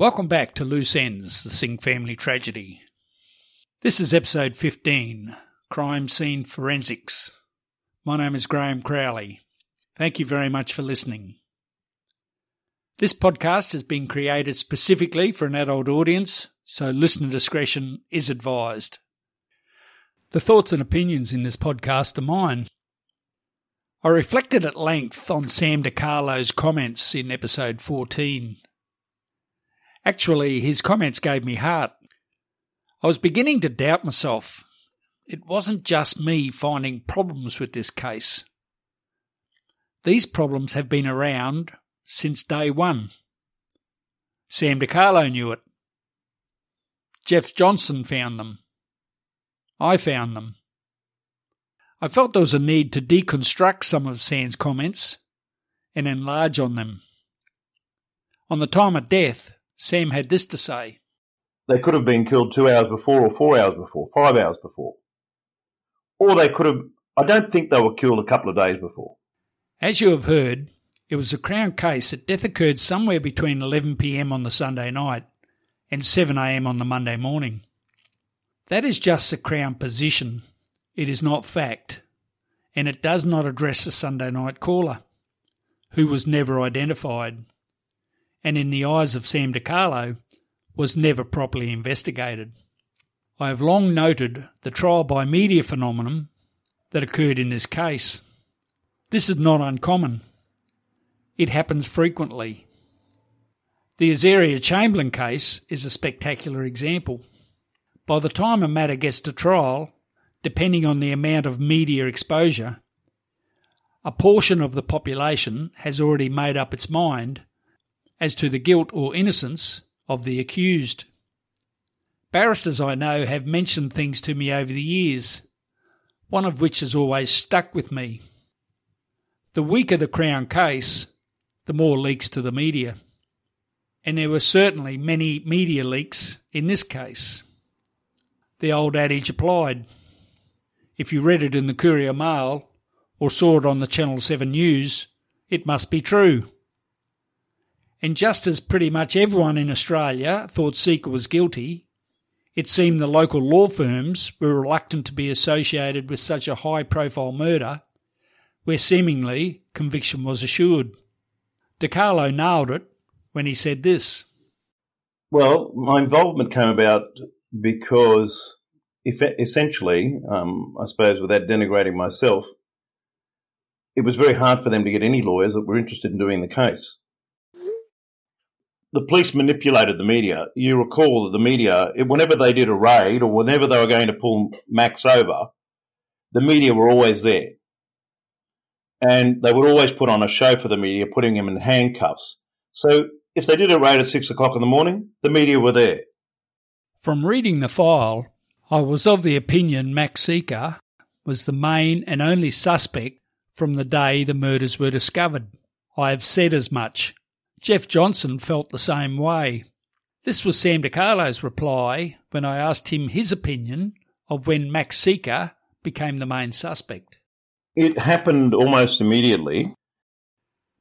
Welcome back to Loose Ends, the Singh family tragedy. This is episode 15 Crime Scene Forensics. My name is Graeme Crowley. Thank you very much for listening. This podcast has been created specifically for an adult audience, so listener discretion is advised. The thoughts and opinions in this podcast are mine. I reflected at length on Sam DiCarlo's comments in episode 14 Actually, his comments gave me heart. I was beginning to doubt myself. It wasn't just me finding problems with this case. These problems have been around since day one. Sam DiCarlo knew it. Jeff Johnson found them. I found them. I felt there was a need to deconstruct some of Sam's comments and enlarge on them. On the time of death, Sam had this to say. They could have been killed two hours before, or four hours before, five hours before. Or they could have, I don't think they were killed a couple of days before. As you have heard, it was a Crown case that death occurred somewhere between 11pm on the Sunday night and 7am on the Monday morning. That is just the Crown position. It is not fact. And it does not address the Sunday night caller, who was never identified and in the eyes of Sam DiCarlo, was never properly investigated. I have long noted the trial by media phenomenon that occurred in this case. This is not uncommon. It happens frequently. The Azaria Chamberlain case is a spectacular example. By the time a matter gets to trial, depending on the amount of media exposure, a portion of the population has already made up its mind as to the guilt or innocence of the accused. Barristers I know have mentioned things to me over the years, one of which has always stuck with me. The weaker the Crown case, the more leaks to the media. And there were certainly many media leaks in this case. The old adage applied. If you read it in the Courier Mail or saw it on the Channel 7 News, it must be true. And just as pretty much everyone in Australia thought Sica was guilty, it seemed the local law firms were reluctant to be associated with such a high profile murder, where seemingly conviction was assured. DiCarlo nailed it when he said this. Well, my involvement came about because, if essentially, um, I suppose without denigrating myself, it was very hard for them to get any lawyers that were interested in doing the case the police manipulated the media. You recall that the media, whenever they did a raid or whenever they were going to pull Max over, the media were always there. And they would always put on a show for the media, putting him in handcuffs. So if they did a raid at six o'clock in the morning, the media were there. From reading the file, I was of the opinion Max Sica was the main and only suspect from the day the murders were discovered. I have said as much Jeff Johnson felt the same way. This was Sam DiCarlo's reply when I asked him his opinion of when Max Sica became the main suspect. It happened almost immediately.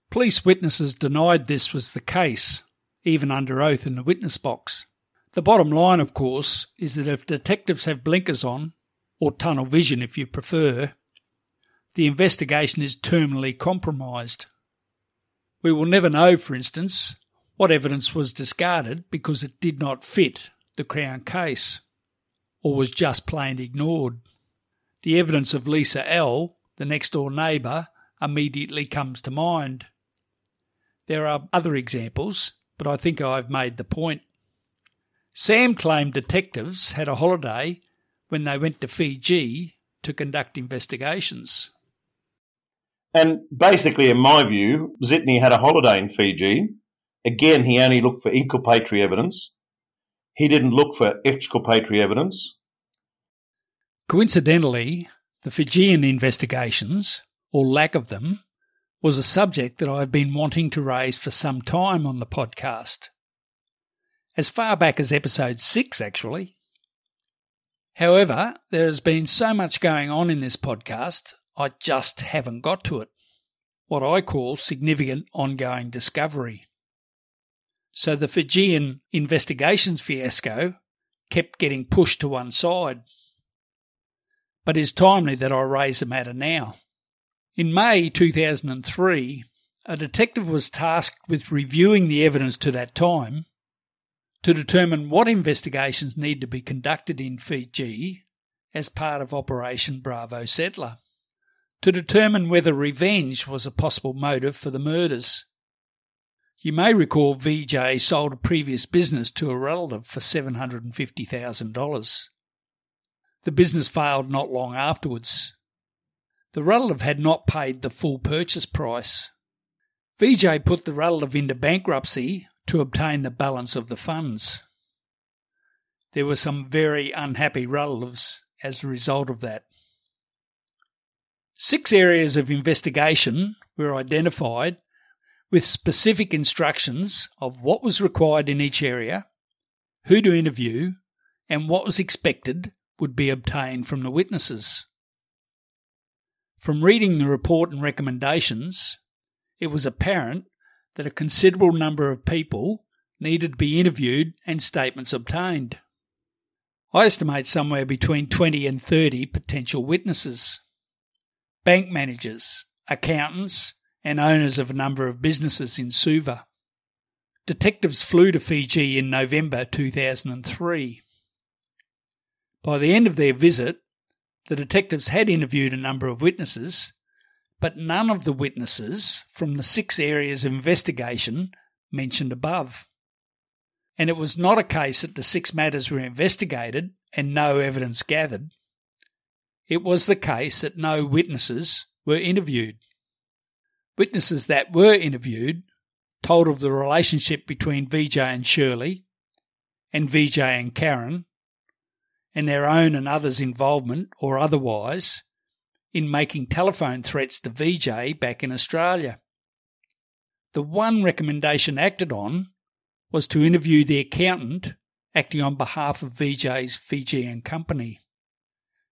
Police witnesses denied this was the case, even under oath in the witness box. The bottom line, of course, is that if detectives have blinkers on, or tunnel vision if you prefer, the investigation is terminally compromised. We will never know, for instance, what evidence was discarded because it did not fit the Crown case or was just plain ignored. The evidence of Lisa L., the next door neighbour, immediately comes to mind. There are other examples, but I think I've made the point. Sam claimed detectives had a holiday when they went to Fiji to conduct investigations. And basically, in my view, Zitney had a holiday in Fiji. Again, he only looked for inculpatory evidence. He didn't look for exculpatory evidence. Coincidentally, the Fijian investigations, or lack of them, was a subject that I've been wanting to raise for some time on the podcast. As far back as episode 6, actually. However, there has been so much going on in this podcast, I just haven't got to it. What I call significant ongoing discovery. So the Fijian investigations fiasco kept getting pushed to one side. But it's timely that I raise the matter now. In May 2003, a detective was tasked with reviewing the evidence to that time to determine what investigations need to be conducted in Fiji as part of Operation Bravo Settler, to determine whether revenge was a possible motive for the murders. You may recall VJ sold a previous business to a relative for $750,000. The business failed not long afterwards. The relative had not paid the full purchase price. VJ put the relative into bankruptcy to obtain the balance of the funds. There were some very unhappy relatives as a result of that. Six areas of investigation were identified with specific instructions of what was required in each area, who to interview, and what was expected would be obtained from the witnesses. From reading the report and recommendations, it was apparent that a considerable number of people needed to be interviewed and statements obtained. I estimate somewhere between 20 and 30 potential witnesses. Bank managers, accountants, and owners of a number of businesses in Suva. Detectives flew to Fiji in November 2003. By the end of their visit, the detectives had interviewed a number of witnesses but none of the witnesses from the six areas of investigation mentioned above. And it was not a case that the six matters were investigated and no evidence gathered. It was the case that no witnesses were interviewed. Witnesses that were interviewed told of the relationship between VJ and Shirley, and VJ and Karen, and their own and others' involvement or otherwise in making telephone threats to VJ back in Australia. The one recommendation acted on was to interview the accountant acting on behalf of VJ's Fijian company.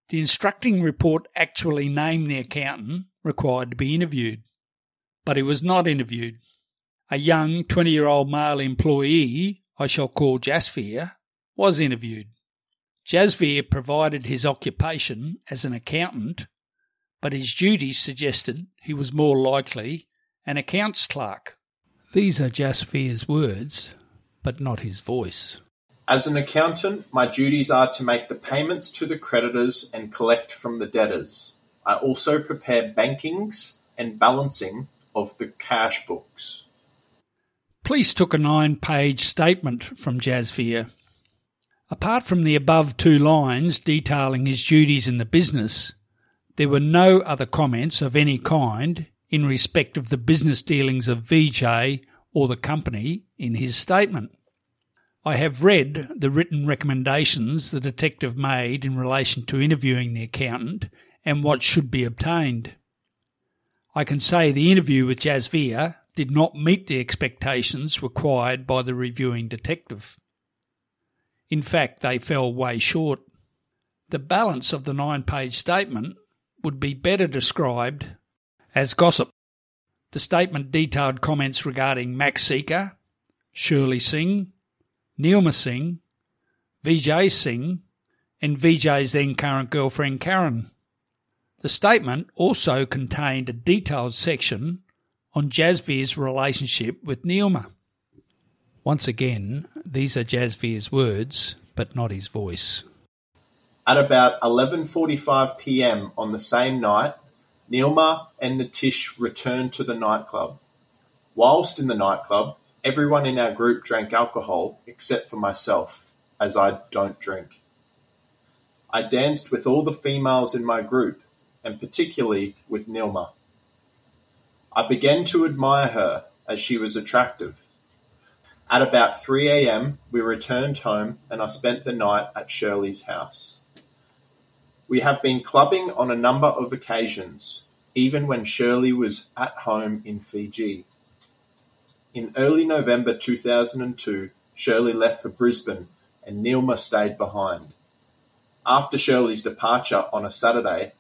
The instructing report actually named the accountant required to be interviewed, but he was not interviewed. A young 20 year old male employee, I shall call Jasvir, was interviewed. Jasvir provided his occupation as an accountant but his duties suggested he was more likely an accounts clerk. These are Jasvir's words, but not his voice. As an accountant, my duties are to make the payments to the creditors and collect from the debtors. I also prepare bankings and balancing of the cash books. Police took a nine page statement from Jasvir. Apart from the above two lines detailing his duties in the business, there were no other comments of any kind in respect of the business dealings of VJ or the company in his statement. I have read the written recommendations the detective made in relation to interviewing the accountant and what should be obtained. I can say the interview with Jasvir did not meet the expectations required by the reviewing detective. In fact, they fell way short. The balance of the nine page statement would be better described as gossip. The statement detailed comments regarding Max Sica, Shirley Singh, Neelma Singh, Vijay Singh, and Vijay's then current girlfriend Karen. The statement also contained a detailed section on Jasvir's relationship with Neelma. Once again, these are Jasvir's words, but not his voice. At about 11:45 p.m. on the same night, Neelma and Nitish returned to the nightclub. Whilst in the nightclub, everyone in our group drank alcohol except for myself, as I don't drink. I danced with all the females in my group, and particularly with Neelma. I began to admire her as she was attractive. At about 3 a.m., we returned home and I spent the night at Shirley's house. We have been clubbing on a number of occasions, even when Shirley was at home in Fiji. In early November 2002, Shirley left for Brisbane and Neelma stayed behind. After Shirley's departure on a Saturday,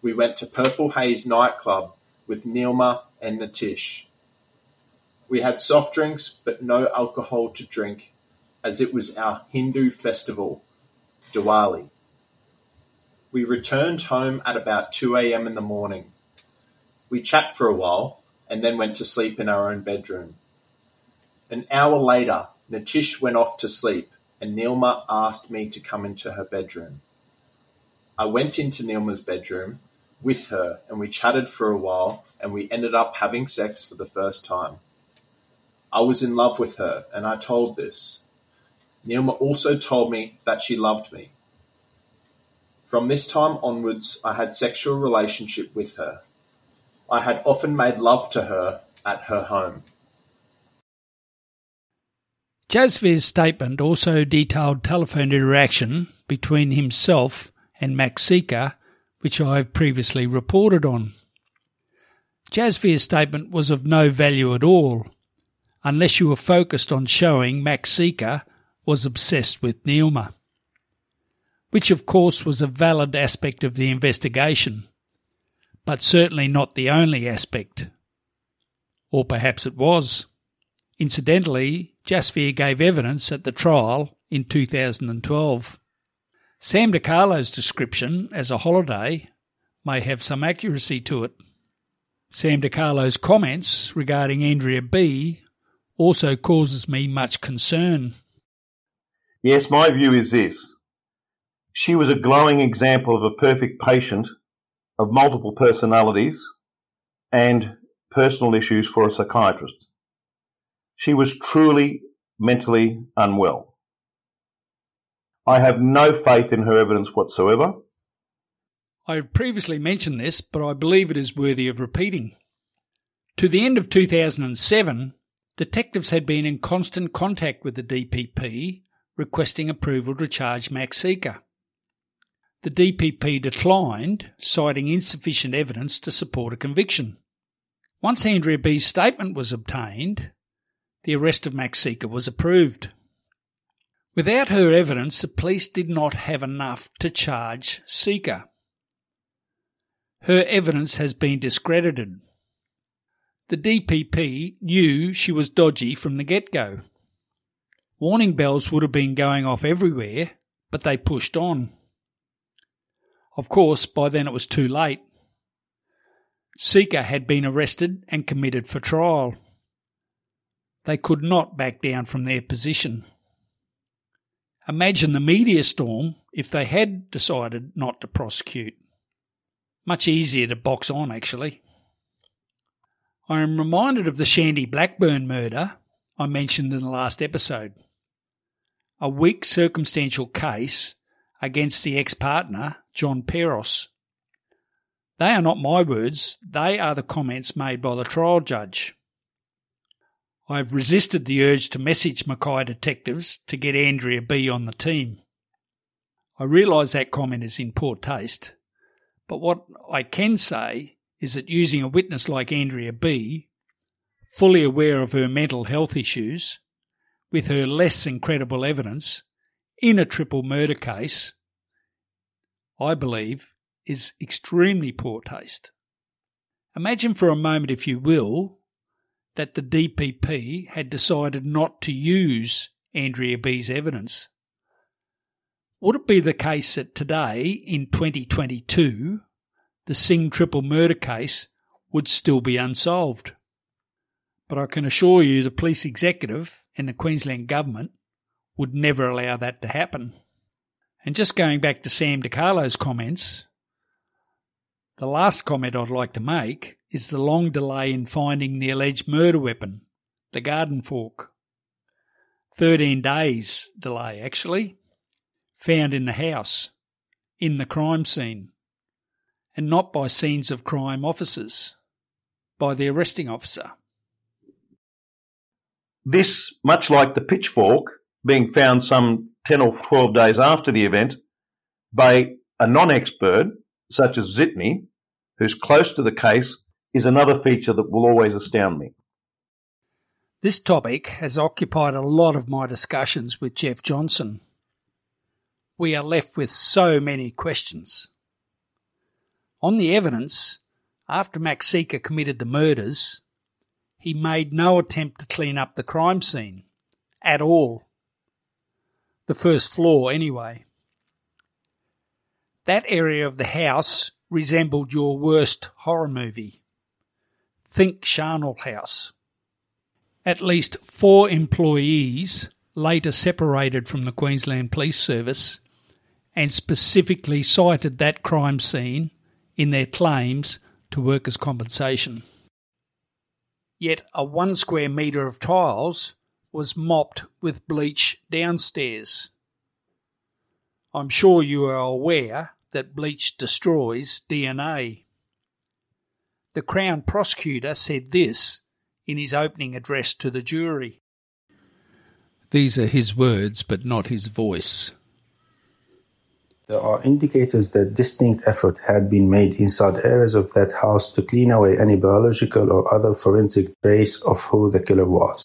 we went to Purple Haze nightclub with Neelma and Nitish. We had soft drinks but no alcohol to drink as it was our Hindu festival, Diwali. We returned home at about 2 a.m. in the morning. We chat for a while and then went to sleep in our own bedroom. An hour later, Nitish went off to sleep and Neelma asked me to come into her bedroom. I went into Neelma's bedroom with her and we chatted for a while and we ended up having sex for the first time. I was in love with her and I told this. Neelma also told me that she loved me. From this time onwards, I had sexual relationship with her. I had often made love to her at her home. Jasvir's statement also detailed telephone interaction between himself and Max Sica, which I have previously reported on. Jasvir's statement was of no value at all, unless you were focused on showing Max Sica was obsessed with Neelma which of course was a valid aspect of the investigation, but certainly not the only aspect. Or perhaps it was. Incidentally, Jasvir gave evidence at the trial in 2012. Sam DiCarlo's description as a holiday may have some accuracy to it. Sam DiCarlo's comments regarding Andrea B also causes me much concern. Yes, my view is this. She was a glowing example of a perfect patient of multiple personalities and personal issues for a psychiatrist. She was truly mentally unwell. I have no faith in her evidence whatsoever. I have previously mentioned this, but I believe it is worthy of repeating. To the end of 2007, detectives had been in constant contact with the DPP requesting approval to charge Max Sica. The DPP declined, citing insufficient evidence to support a conviction. Once Andrea B's statement was obtained, the arrest of Max Sica was approved. Without her evidence, the police did not have enough to charge Sica. Her evidence has been discredited. The DPP knew she was dodgy from the get go. Warning bells would have been going off everywhere, but they pushed on. Of course, by then it was too late. Sica had been arrested and committed for trial. They could not back down from their position. Imagine the media storm if they had decided not to prosecute. Much easier to box on, actually. I am reminded of the Shandee Blackburn murder I mentioned in the last episode. A weak circumstantial case against the ex partner, John Peros. They are not my words, they are the comments made by the trial judge. I have resisted the urge to message Mackay detectives to get Andrea B on the team. I realise that comment is in poor taste, but what I can say is that using a witness like Andrea B, fully aware of her mental health issues, with her less than credible evidence, in a triple murder case, I believe, is extremely poor taste. Imagine for a moment, if you will, that the DPP had decided not to use Andrea B's evidence. Would it be the case that today, in 2022, the Singh triple murder case would still be unsolved? But I can assure you the police executive and the Queensland government would never allow that to happen. And just going back to Sam DiCarlo's comments, the last comment I'd like to make is the long delay in finding the alleged murder weapon, the garden fork. 13 days delay, actually, found in the house, in the crime scene, and not by scenes of crime officers, by the arresting officer. This, much like the pitchfork being found some 10 or 12 days after the event by a non-expert such as Zitney, who's close to the case, is another feature that will always astound me. This topic has occupied a lot of my discussions with Jeff Johnson. We are left with so many questions. On the evidence, after Max Sica committed the murders, he made no attempt to clean up the crime scene at all. The first floor, anyway. That area of the house resembled your worst horror movie. Think Charnel House. At least four employees later separated from the Queensland Police Service and specifically cited that crime scene in their claims to workers' compensation. Yet a one square metre of tiles was mopped with bleach downstairs. I'm sure you are aware that bleach destroys DNA. The Crown prosecutor said this in his opening address to the jury. These are his words, but not his voice. There are indicators that distinct effort had been made inside areas of that house to clean away any biological or other forensic trace of who the killer was.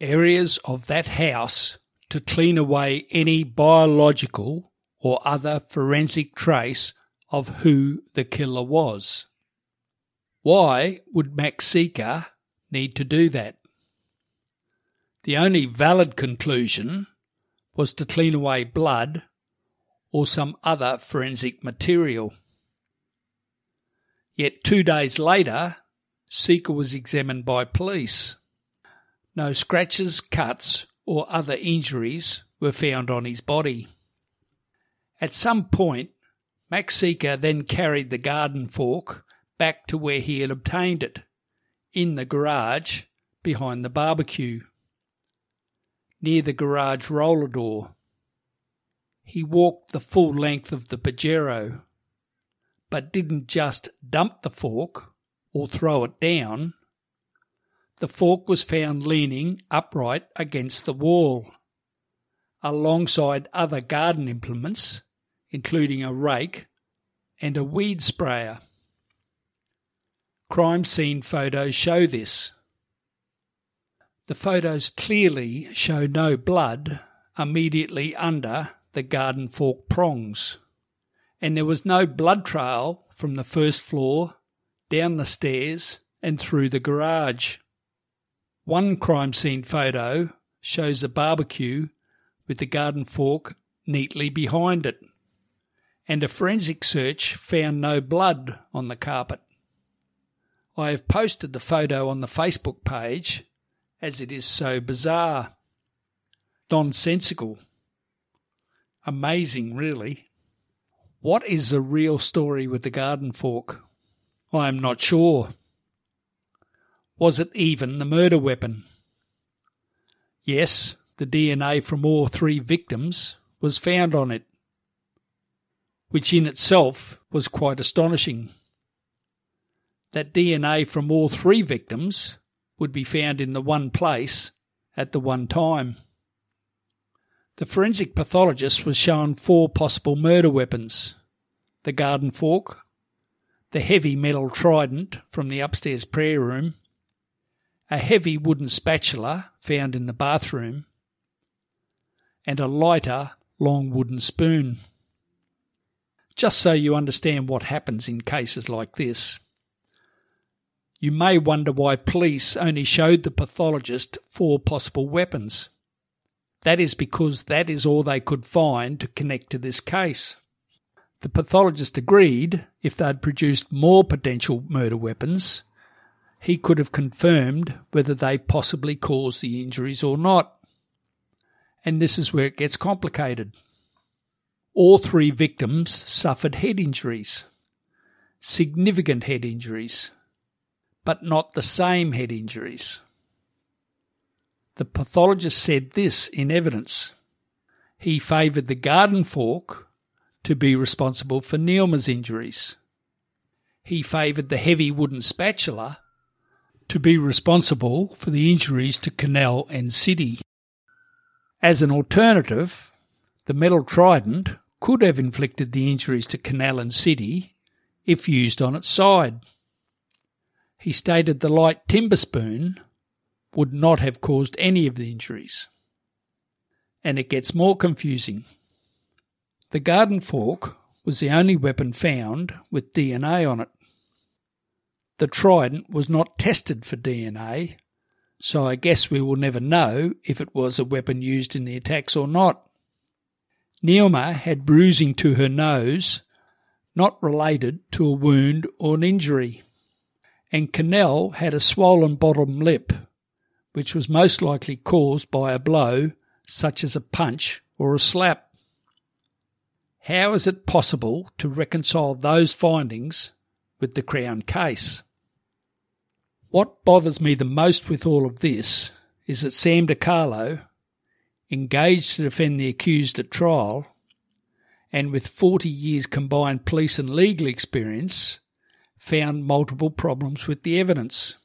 Areas of that house to clean away any biological or other forensic trace of who the killer was. Why would Max Sica need to do that? The only valid conclusion was to clean away blood or some other forensic material. Yet two days later, Sica was examined by police. No scratches, cuts, or other injuries were found on his body. At some point, Max Sica then carried the garden fork back to where he had obtained it, in the garage behind the barbecue, near the garage roller door. He walked the full length of the Pajero, but didn't just dump the fork or throw it down. The fork was found leaning upright against the wall, alongside other garden implements, including a rake and a weed sprayer. Crime scene photos show this. The photos clearly show no blood immediately under the garden fork prongs, and there was no blood trail from the first floor, down the stairs, and through the garage. One crime scene photo shows a barbecue with the garden fork neatly behind it, and a forensic search found no blood on the carpet. I have posted the photo on the Facebook page as it is so bizarre. Nonsensical. Amazing, really. What is the real story with the garden fork? I am not sure. Was it even the murder weapon? Yes, the DNA from all three victims was found on it, which in itself was quite astonishing that DNA from all three victims would be found in the one place at the one time. The forensic pathologist was shown four possible murder weapons the garden fork, the heavy metal trident from the upstairs prayer room, a heavy wooden spatula found in the bathroom, and a lighter, long wooden spoon. Just so you understand what happens in cases like this. You may wonder why police only showed the pathologist four possible weapons. That is because that is all they could find to connect to this case. The pathologist agreed if they'd produced more potential murder weapons, he could have confirmed whether they possibly caused the injuries or not. And this is where it gets complicated. All three victims suffered head injuries, significant head injuries, but not the same head injuries. The pathologist said this in evidence. He favoured the garden fork to be responsible for Neelma's injuries. He favoured the heavy wooden spatula to be responsible for the injuries to Kunal and Sidhi. As an alternative, the metal trident could have inflicted the injuries to Kunal and Sidhi if used on its side. He stated the light timber spoon would not have caused any of the injuries. And it gets more confusing. The garden fork was the only weapon found with DNA on it. The trident was not tested for DNA, so I guess we will never know if it was a weapon used in the attacks or not. Neelma had bruising to her nose, not related to a wound or an injury. And Kunal had a swollen bottom lip, which was most likely caused by a blow such as a punch or a slap. How is it possible to reconcile those findings with the Crown case? What bothers me the most with all of this is that Sam DiCarlo, engaged to defend the accused at trial, and with 40 years combined police and legal experience, found multiple problems with the evidence.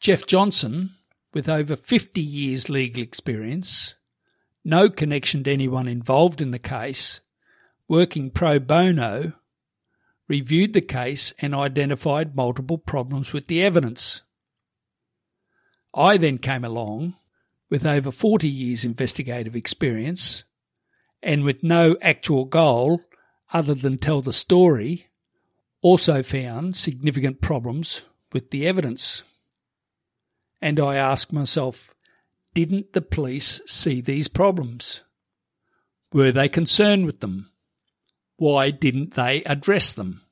Jeff Johnson, with over 50 years legal experience, no connection to anyone involved in the case, working pro bono, reviewed the case and identified multiple problems with the evidence. I then came along with over 40 years investigative experience and with no actual goal other than tell the story, also found significant problems with the evidence. And I ask myself, didn't the police see these problems? Were they concerned with them? Why didn't they address them?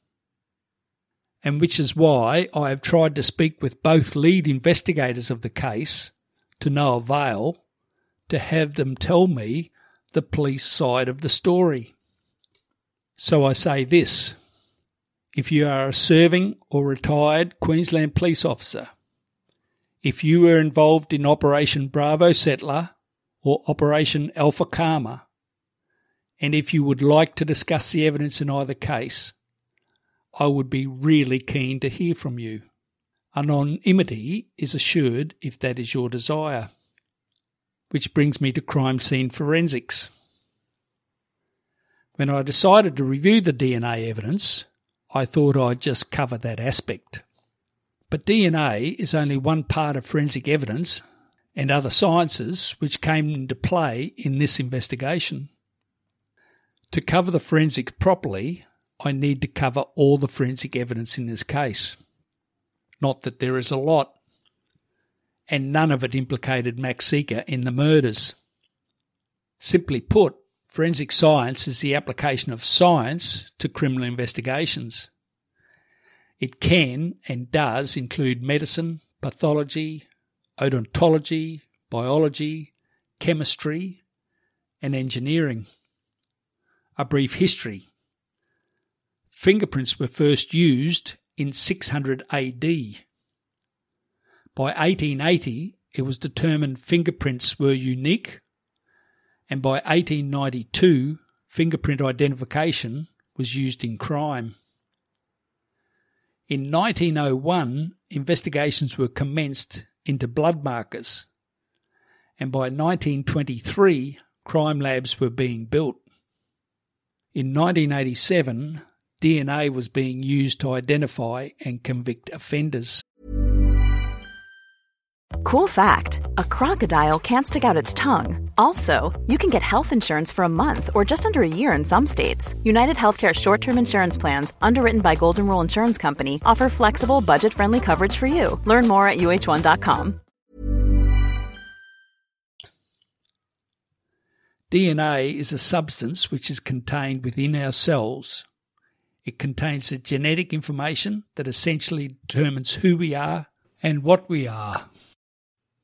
And which is why I have tried to speak with both lead investigators of the case to no avail to have them tell me the police side of the story. So I say this if you are a serving or retired Queensland police officer, if you were involved in Operation Bravo Settler or Operation Alpha Karma, and if you would like to discuss the evidence in either case, I would be really keen to hear from you. Anonymity is assured if that is your desire. Which brings me to crime scene forensics. When I decided to review the DNA evidence, I thought I'd just cover that aspect. But DNA is only one part of forensic evidence and other sciences which came into play in this investigation. To cover the forensics properly, I need to cover all the forensic evidence in this case. Not that there is a lot, and none of it implicated Max Sica in the murders. Simply put, forensic science is the application of science to criminal investigations. It can and does include medicine, pathology, odontology, biology, chemistry, and engineering a brief history. Fingerprints were first used in 600 AD. By 1880, it was determined fingerprints were unique, and by 1892, fingerprint identification was used in crime. In 1901, investigations were commenced into blood markers, and by 1923, crime labs were being built. In 1987, DNA was being used to identify and convict offenders. Cool fact a crocodile can't stick out its tongue. Also, you can get health insurance for a month or just under a year in some states. United Healthcare short term insurance plans, underwritten by Golden Rule Insurance Company, offer flexible, budget friendly coverage for you. Learn more at uh1.com. DNA is a substance which is contained within our cells. It contains the genetic information that essentially determines who we are, and what we are.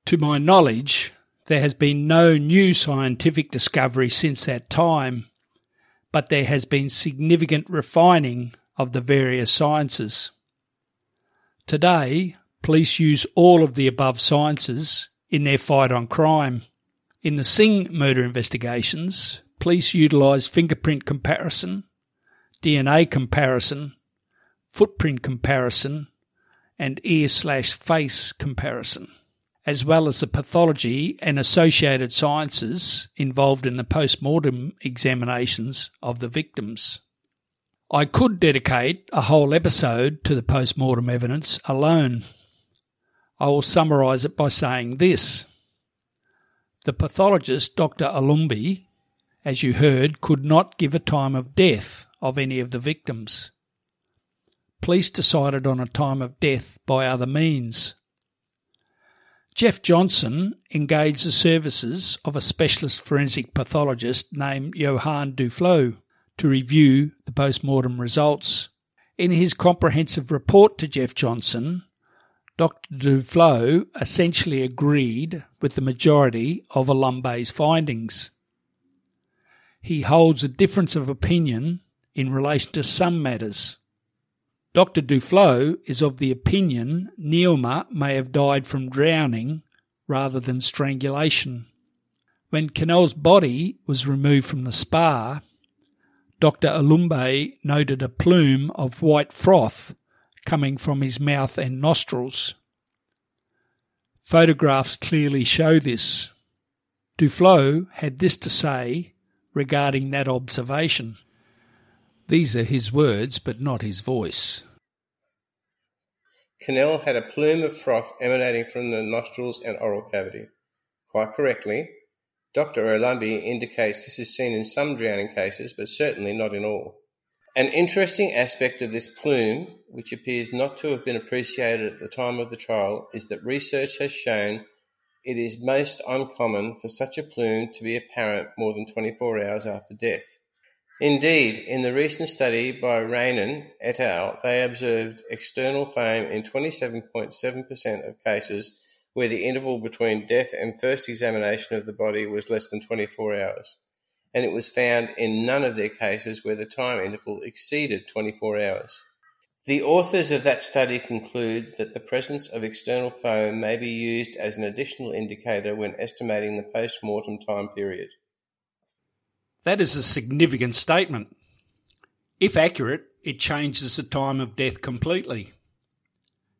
To my knowledge, there has been no new scientific discovery since that time, but there has been significant refining of the various sciences. Today, police use all of the above sciences in their fight on crime. In the Singh murder investigations, police utilised fingerprint comparison, DNA comparison, footprint comparison, and ear slash face comparison, as well as the pathology and associated sciences involved in the post mortem examinations of the victims. I could dedicate a whole episode to the post mortem evidence alone. I will summarise it by saying this. The pathologist, Dr. Olumbe, as you heard, could not give a time of death of any of the victims. Police decided on a time of death by other means. Jeff Johnson engaged the services of a specialist forensic pathologist named Johan Duflou to review the post mortem results. In his comprehensive report to Jeff Johnson, Dr. Duflou essentially agreed with the majority of Olumbe's findings. He holds a difference of opinion in relation to some matters. Dr. Duflou is of the opinion Neelma may have died from drowning rather than strangulation. When Kunal's body was removed from the spa, Dr. Olumbe noted a plume of white froth coming from his mouth and nostrils. Photographs clearly show this. Duflou had this to say regarding that observation. These are his words, but not his voice. Kunal had a plume of froth emanating from the nostrils and oral cavity. Quite correctly, Dr. Olumbe indicates this is seen in some drowning cases, but certainly not in all. An interesting aspect of this plume, which appears not to have been appreciated at the time of the trial, is that research has shown it is most uncommon for such a plume to be apparent more than 24 hours after death. Indeed, in the recent study by Raanan et al., they observed external foam in 27.7% of cases where the interval between death and first examination of the body was less than 24 hours and it was found in none of their cases where the time interval exceeded 24 hours. The authors of that study conclude that the presence of external foam may be used as an additional indicator when estimating the post mortem time period. That is a significant statement. If accurate, it changes the time of death completely.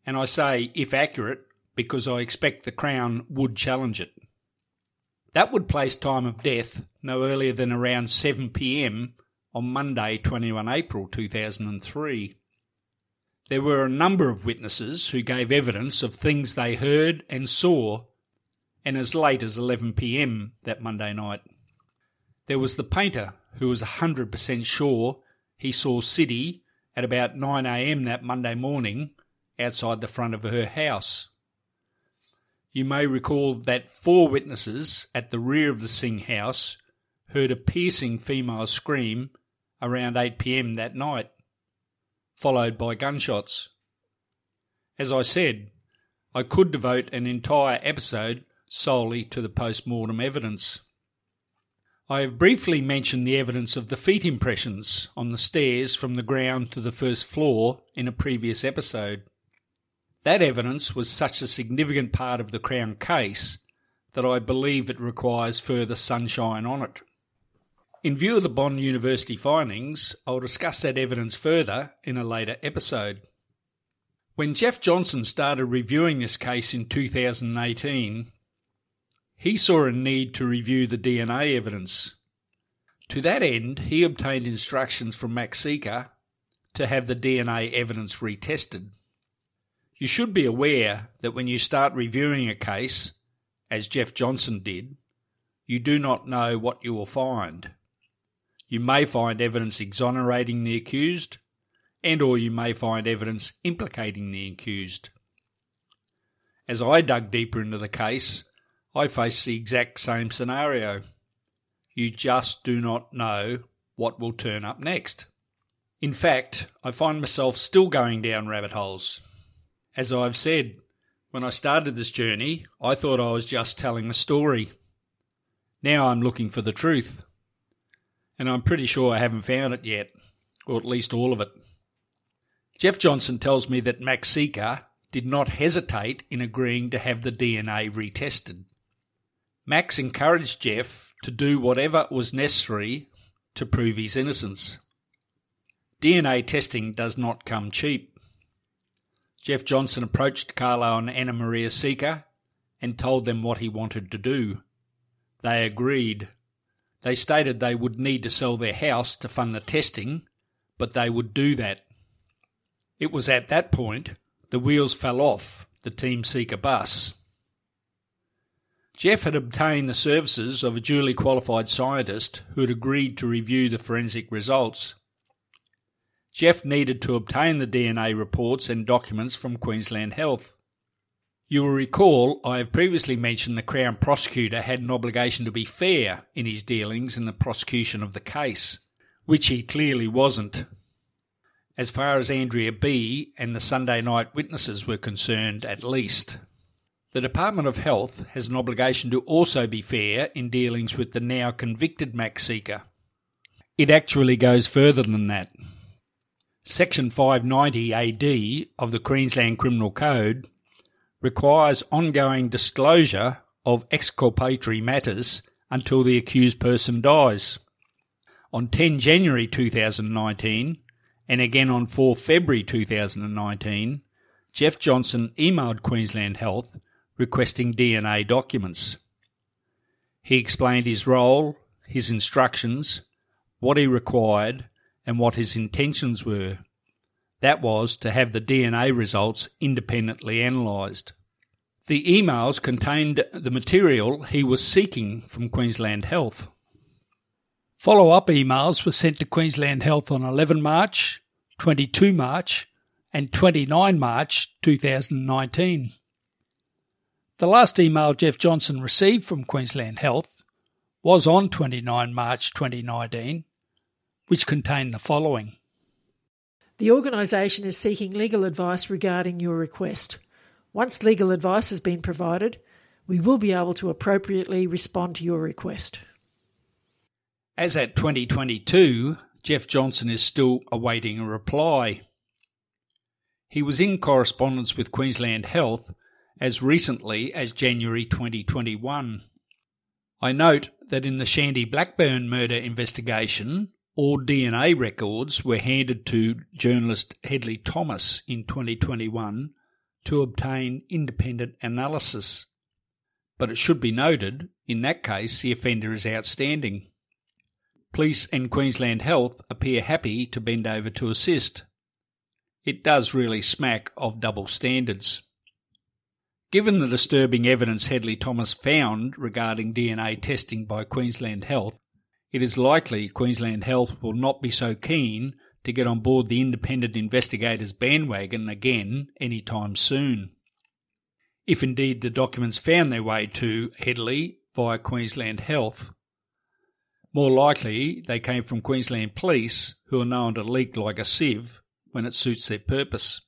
And I say if accurate because I expect the Crown would challenge it. That would place time of death no earlier than around 7 pm on Monday, 21 April 2003. There were a number of witnesses who gave evidence of things they heard and saw, and as late as 11 pm that Monday night. There was the painter who was 100% sure he saw Sidhi at about 9am that Monday morning outside the front of her house. You may recall that four witnesses at the rear of the Singh house heard a piercing female scream around 8 pm that night, followed by gunshots. As I said, I could devote an entire episode solely to the post mortem evidence. I have briefly mentioned the evidence of the feet impressions on the stairs from the ground to the first floor in a previous episode. That evidence was such a significant part of the Crown case that I believe it requires further sunshine on it. In view of the Bond University findings, I'll discuss that evidence further in a later episode. When Jeff Johnson started reviewing this case in 2018, he saw a need to review the DNA evidence. To that end, he obtained instructions from Max Maxika to have the DNA evidence retested. You should be aware that when you start reviewing a case, as Jeff Johnson did, you do not know what you will find. You may find evidence exonerating the accused, and or you may find evidence implicating the accused. As I dug deeper into the case, I face the exact same scenario. You just do not know what will turn up next. In fact, I find myself still going down rabbit holes. As I've said, When I started this journey, I thought I was just telling a story. Now I'm looking for the truth. And I'm pretty sure I haven't found it yet, or at least all of it. Jeff Johnson tells me that Max Sica did not hesitate in agreeing to have the DNA retested. Max encouraged Jeff to do whatever was necessary to prove his innocence. DNA testing does not come cheap. Jeff Johnson approached Carlo and Anna Maria Sica and told them what he wanted to do. They agreed. They stated they would need to sell their house to fund the testing, but they would do that. It was at that point the wheels fell off the Team Sica bus. Jeff had obtained the services of a duly qualified scientist who had agreed to review the forensic results. Jeff needed to obtain the DNA reports and documents from Queensland Health. You will recall I have previously mentioned the Crown prosecutor had an obligation to be fair in his dealings in the prosecution of the case, which he clearly wasn't. As far as Andrea B. and the Sunday night witnesses were concerned, at least. The Department of Health has an obligation to also be fair in dealings with the now convicted Max Sica. It actually goes further than that. Section 590 AD of the Queensland Criminal Code requires ongoing disclosure of exculpatory matters until the accused person dies. On 10 January 2019 and again on 4 February 2019, Jeff Johnson emailed Queensland Health requesting DNA documents. He explained his role, his instructions, what he required, and what his intentions were. That was to have the DNA results independently analysed. The emails contained the material he was seeking from Queensland Health. Follow up emails were sent to Queensland Health on 11 March, 22 March, and 29 March 2019. The last email Jeff Johnson received from Queensland Health was on 29 March 2019 which contained the following. The organisation is seeking legal advice regarding your request. Once legal advice has been provided, we will be able to appropriately respond to your request. As at 2022, Jeff Johnson is still awaiting a reply. He was in correspondence with Queensland Health as recently as January 2021. I note that in the Shandee Blackburn murder investigation, all DNA records were handed to journalist Hedley Thomas in 2021 to obtain independent analysis. But it should be noted, in that case, the offender is outstanding. Police and Queensland Health appear happy to bend over to assist. It does really smack of double standards. Given the disturbing evidence Hedley Thomas found regarding DNA testing by Queensland Health, it is likely Queensland Health will not be so keen to get on board the independent investigators bandwagon again any time soon. If indeed the documents found their way to Hedley via Queensland Health. More likely they came from Queensland Police, who are known to leak like a sieve when it suits their purpose.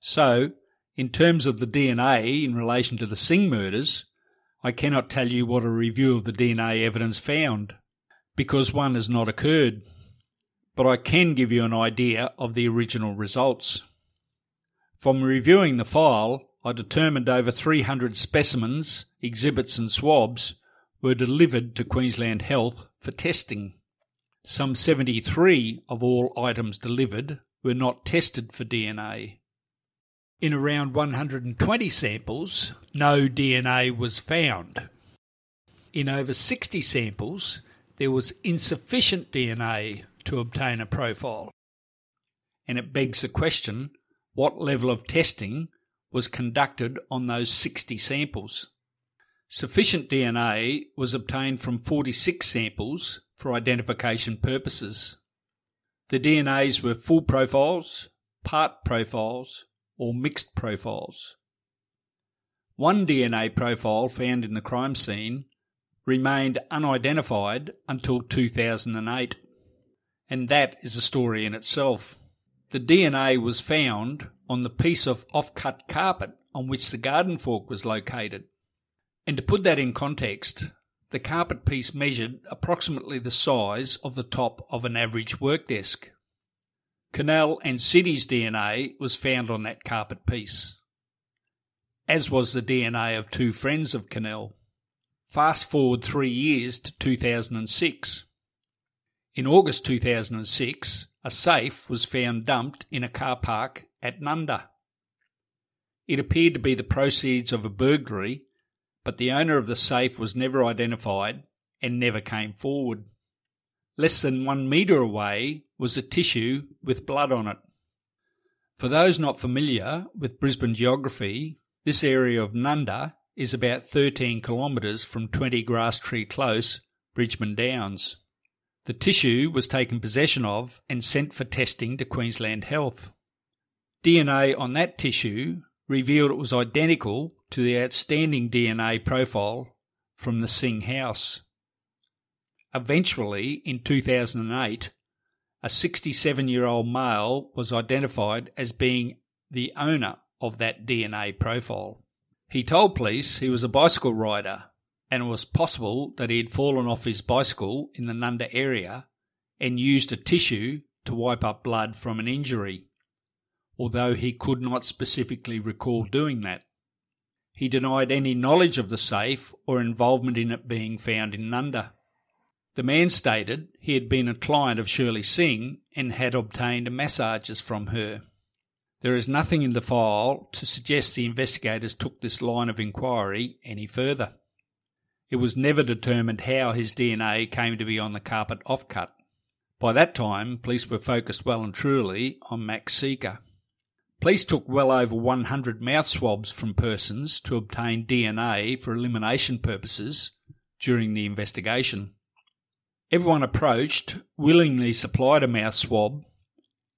So, in terms of the DNA in relation to the Singh murders, I cannot tell you what a review of the DNA evidence found because one has not occurred, but I can give you an idea of the original results. From reviewing the file, I determined over 300 specimens, exhibits, and swabs were delivered to Queensland Health for testing. Some 73 of all items delivered were not tested for DNA. In around 120 samples, no DNA was found. In over 60 samples, there was insufficient DNA to obtain a profile. And it begs the question what level of testing was conducted on those 60 samples? Sufficient DNA was obtained from 46 samples for identification purposes. The DNAs were full profiles, part profiles, or mixed profiles. One DNA profile found in the crime scene remained unidentified until 2008. And that is a story in itself. The DNA was found on the piece of off-cut carpet on which the garden fork was located. And to put that in context, the carpet piece measured approximately the size of the top of an average work desk. Kunal and Sidhi's DNA was found on that carpet piece, as was the DNA of two friends of Kunal. Fast forward three years to 2006. In August 2006, a safe was found dumped in a car park at Nunda. It appeared to be the proceeds of a burglary, but the owner of the safe was never identified and never came forward. Less than one metre away was a tissue with blood on it. For those not familiar with Brisbane geography, this area of Nunda is about 13 kilometres from 20 Grass Tree Close, Bridgeman Downs. The tissue was taken possession of and sent for testing to Queensland Health. DNA on that tissue revealed it was identical to the outstanding DNA profile from the Singh house. Eventually, in 2008, a 67 year old male was identified as being the owner of that DNA profile. He told police he was a bicycle rider and it was possible that he had fallen off his bicycle in the Nunda area and used a tissue to wipe up blood from an injury although he could not specifically recall doing that. He denied any knowledge of the safe or involvement in it being found in Nunda. The man stated he had been a client of Shirley Singh and had obtained massages from her. There is nothing in the file to suggest the investigators took this line of inquiry any further. It was never determined how his DNA came to be on the carpet offcut. By that time, police were focused well and truly on Max Sica. Police took well over 100 mouth swabs from persons to obtain DNA for elimination purposes during the investigation. Everyone approached willingly supplied a mouth swab,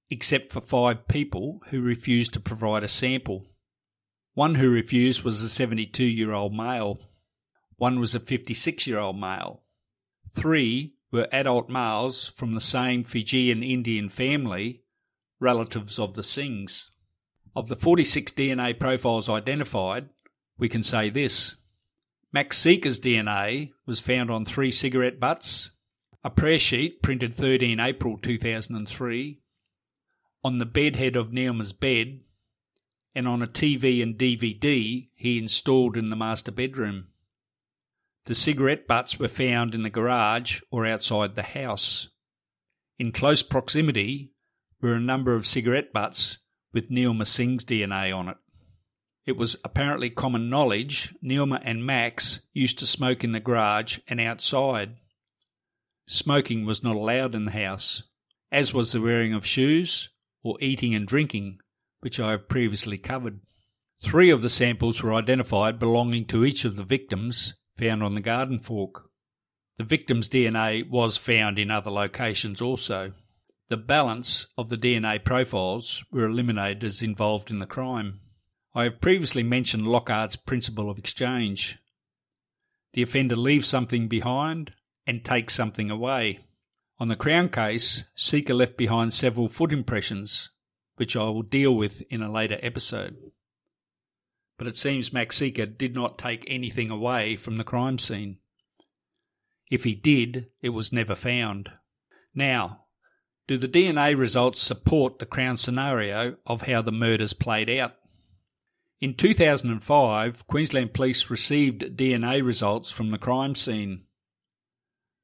except for five people who refused to provide a sample. One who refused was a 72 year old male. One was a 56 year old male. Three were adult males from the same Fijian Indian family, relatives of the Singhs. Of the 46 DNA profiles identified, we can say this. Max Sica's DNA was found on three cigarette butts, a prayer sheet printed 13 April 2003, on the bedhead of Neelma's bed, and on a TV and DVD he installed in the master bedroom. The cigarette butts were found in the garage or outside the house. In close proximity were a number of cigarette butts with Neelma Singh's DNA on it. It was apparently common knowledge Neelma and Max used to smoke in the garage and outside. Smoking was not allowed in the house, as was the wearing of shoes or eating and drinking, which I have previously covered. Three of the samples were identified belonging to each of the victims found on the garden fork. The victim's DNA was found in other locations also. The balance of the DNA profiles were eliminated as involved in the crime. I have previously mentioned Locard's principle of exchange. The offender leaves something behind and take something away. On the Crown case, Sica left behind several foot impressions, which I will deal with in a later episode. But it seems Max Sica did not take anything away from the crime scene. If he did, it was never found. Now, do the DNA results support the Crown scenario of how the murders played out? In 2005, Queensland Police received DNA results from the crime scene.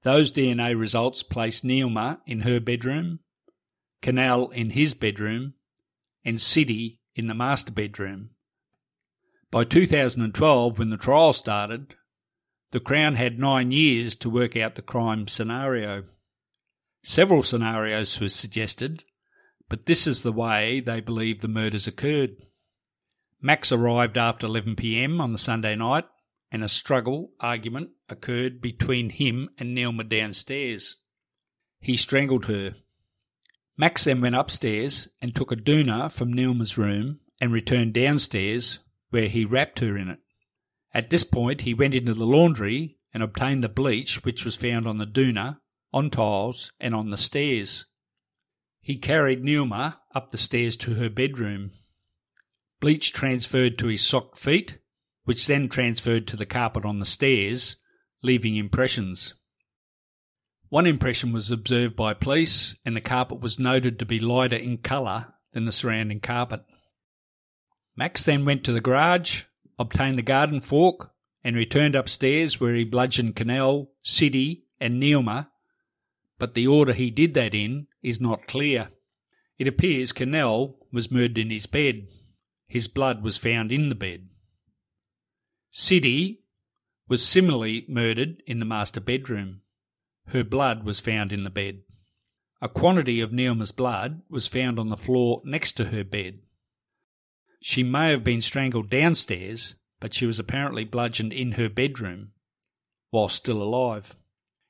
Those DNA results placed Neelma in her bedroom, Kunal in his bedroom, and Sidhi in the master bedroom. By 2012, when the trial started, the Crown had nine years to work out the crime scenario. Several scenarios were suggested, but this is the way they believe the murders occurred. Max arrived after 11 pm on the Sunday night, and a struggle argument occurred between him and Neelma downstairs. He strangled her. Max then went upstairs and took a doona from Neelma's room and returned downstairs where he wrapped her in it. At this point, he went into the laundry and obtained the bleach which was found on the doona on tiles, and on the stairs. He carried Neelma up the stairs to her bedroom. bleach transferred to his socked feet, which then transferred to the carpet on the stairs, leaving impressions. One impression was observed by police, and the carpet was noted to be lighter in colour than the surrounding carpet. Max then went to the garage, obtained the garden fork, and returned upstairs where he bludgeoned Kunal, Sidhi, and Neelma, but the order he did that in is not clear. It appears Kunal was murdered in his bed. His blood was found in the bed. Sidhi was similarly murdered in the master bedroom. Her blood was found in the bed. A quantity of Neelma's blood was found on the floor next to her bed. She may have been strangled downstairs, but she was apparently bludgeoned in her bedroom while still alive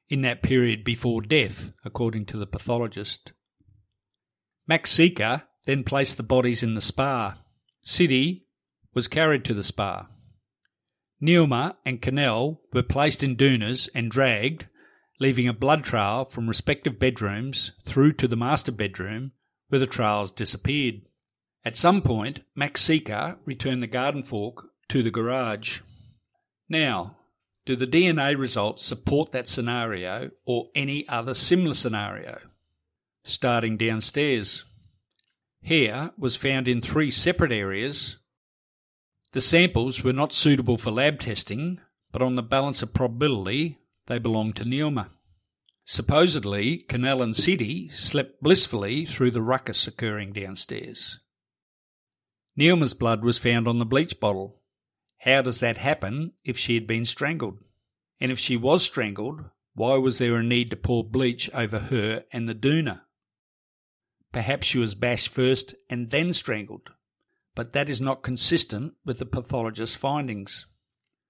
in that period before death, according to the pathologist. Max Sica then placed the bodies in the spa. Sidhi was carried to the spa. Neelma and Kunal were placed in doonas and dragged, leaving a blood trail from respective bedrooms through to the master bedroom, where the trails disappeared. At some point, Max Sica returned the garden fork to the garage. Now, do the DNA results support that scenario or any other similar scenario? Starting downstairs. Hair was found in three separate areas. The samples were not suitable for lab testing, but on the balance of probability, they belonged to Neelma. Supposedly, Kunal and Sidhi slept blissfully through the ruckus occurring downstairs. Neelma's blood was found on the bleach bottle. How does that happen if she had been strangled? And if she was strangled, why was there a need to pour bleach over her and the doona? Perhaps she was bashed first and then strangled, but that is not consistent with the pathologist's findings.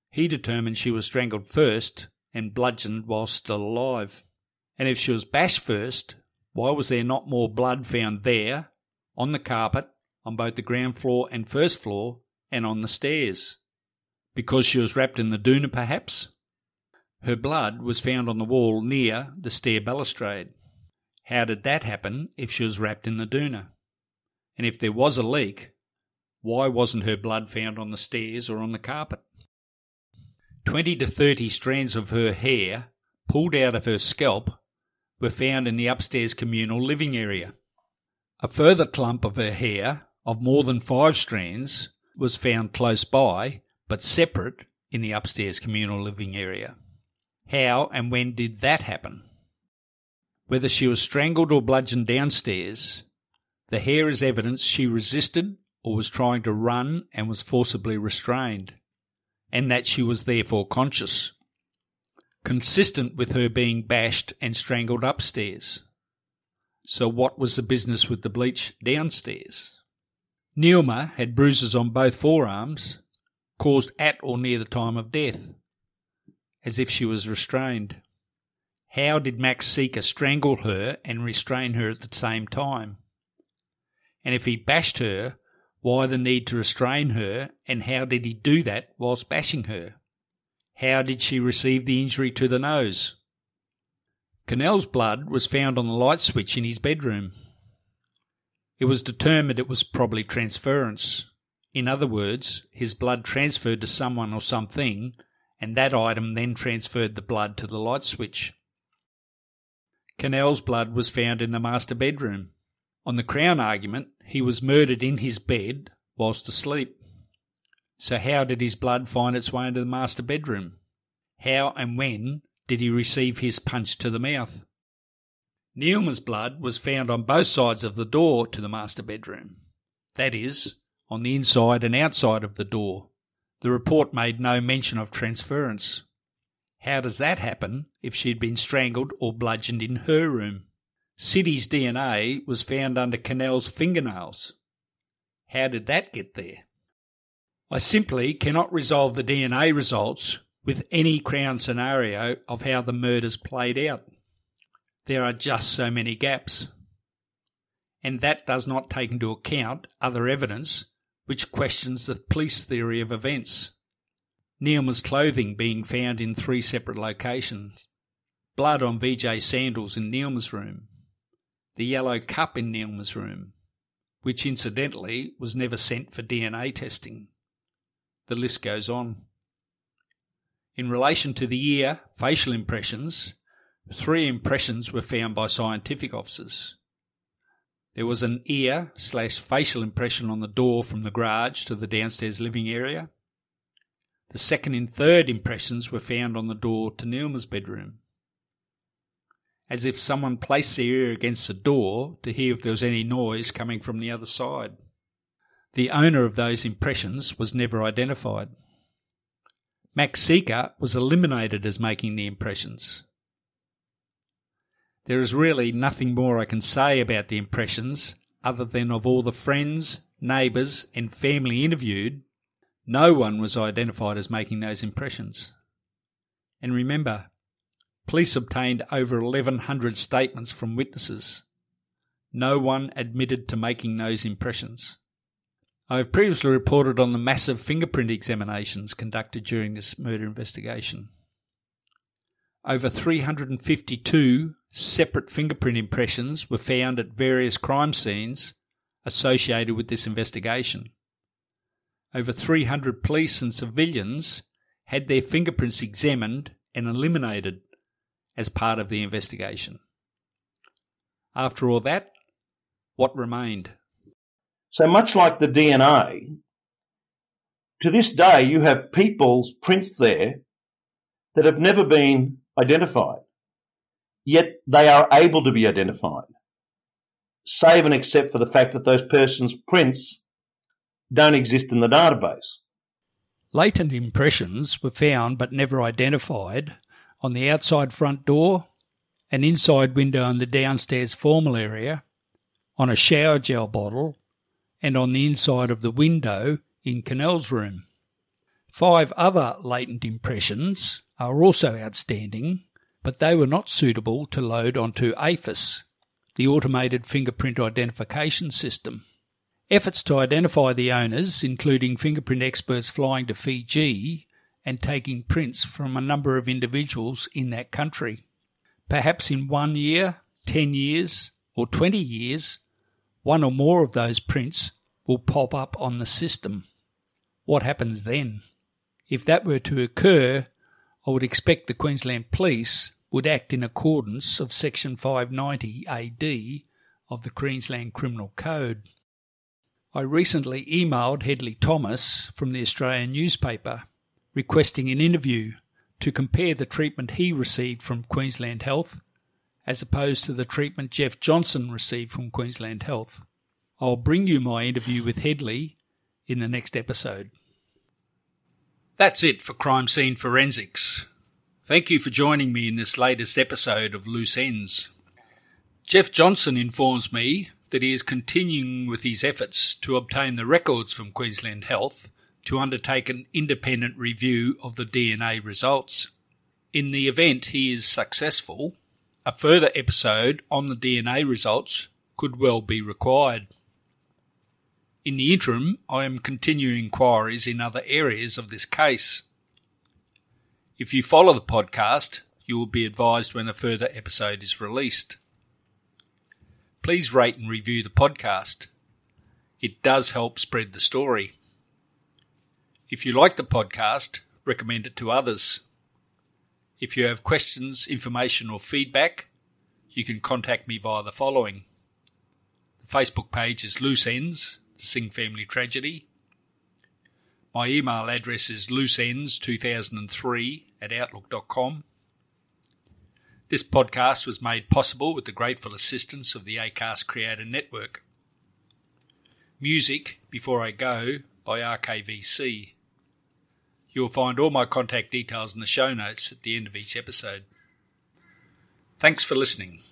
He determined she was strangled first and bludgeoned while still alive. And if she was bashed first, why was there not more blood found there, on the carpet, on both the ground floor and first floor, and on the stairs? Because she was wrapped in the doona, perhaps? Her blood was found on the wall near the stair balustrade. How did that happen if she was wrapped in the doona? And if there was a leak, why wasn't her blood found on the stairs or on the carpet? Twenty to thirty strands of her hair, pulled out of her scalp, were found in the upstairs communal living area. A further clump of her hair, of more than five strands, was found close by but separate in the upstairs communal living area. How and when did that happen? Whether she was strangled or bludgeoned downstairs, the hair is evidence she resisted or was trying to run and was forcibly restrained, and that she was therefore conscious, consistent with her being bashed and strangled upstairs. So, what was the business with the bleach downstairs? Neelma had bruises on both forearms caused at or near the time of death, as if she was restrained. How did Max Sica strangle her and restrain her at the same time? And if he bashed her, why the need to restrain her, and how did he do that whilst bashing her? How did she receive the injury to the nose? Kunal's blood was found on the light switch in his bedroom. It was determined it was probably transference. In other words, his blood transferred to someone or something, and that item then transferred the blood to the light switch. Kunal's blood was found in the master bedroom. On the Crown argument, he was murdered in his bed whilst asleep. So, how did his blood find its way into the master bedroom? How and when did he receive his punch to the mouth? Neelma's blood was found on both sides of the door to the master bedroom. That is, on the inside and outside of the door. The report made no mention of transference. How does that happen if she had been strangled or bludgeoned in her room? Sidhi's DNA was found under Kunal's fingernails. How did that get there? I simply cannot resolve the DNA results with any Crown scenario of how the murders played out. There are just so many gaps. And that does not take into account other evidence which questions the police theory of events. Neelma's clothing being found in three separate locations, blood on VJ sandals in Neelma's room, the yellow cup in Neelma's room, which incidentally was never sent for DNA testing. The list goes on. In relation to the ear facial impressions, three impressions were found by scientific officers. There was an ear slash facial impression on the door from the garage to the downstairs living area. The second and third impressions were found on the door to Neelma's bedroom. As if someone placed their ear against the door to hear if there was any noise coming from the other side. The owner of those impressions was never identified. Max Sica was eliminated as making the impressions. There is really nothing more I can say about the impressions other than of all the friends, neighbours, and family interviewed, no one was identified as making those impressions. And remember, police obtained over 1,100 statements from witnesses. No one admitted to making those impressions. I have previously reported on the massive fingerprint examinations conducted during this murder investigation. Over 352 separate fingerprint impressions were found at various crime scenes associated with this investigation over 300 police and civilians had their fingerprints examined and eliminated as part of the investigation. After all that, what remained? So much like the DNA, to this day you have people's prints there that have never been identified, yet they are able to be identified, save and except for the fact that those persons' prints don't exist in the database. Latent impressions were found but never identified on the outside front door, an inside window in the downstairs formal area, on a shower gel bottle, and on the inside of the window in Kunal's room. Five other latent impressions are also outstanding, but they were not suitable to load onto AFIS, the Automated Fingerprint Identification System. Efforts to identify the owners, including fingerprint experts flying to Fiji and taking prints from a number of individuals in that country. Perhaps in one year, 10 years, or 20 years, one or more of those prints will pop up on the system. What happens then? If that were to occur, I would expect the Queensland Police would act in accordance of Section 590 AD of the Queensland Criminal Code. I recently emailed Hedley Thomas from the Australian newspaper requesting an interview to compare the treatment he received from Queensland Health as opposed to the treatment Jeff Johnson received from Queensland Health. I'll bring you my interview with Hedley in the next episode. That's it for Crime Scene Forensics. Thank you for joining me in this latest episode of Loose Ends. Jeff Johnson informs me that he is continuing with his efforts to obtain the records from Queensland Health to undertake an independent review of the DNA results. In the event he is successful, a further episode on the DNA results could well be required. In the interim, I am continuing inquiries in other areas of this case. If you follow the podcast, you will be advised when a further episode is released please rate and review the podcast. It does help spread the story. If you like the podcast, recommend it to others. If you have questions, information, or feedback, you can contact me via the following. The Facebook page is Loose Ends, the Singh Family Tragedy. My email address is looseends2003 at outlook.com. This podcast was made possible with the grateful assistance of the ACAST Creator Network. Music, Before I Go, by RKVC. You will find all my contact details in the show notes at the end of each episode. Thanks for listening.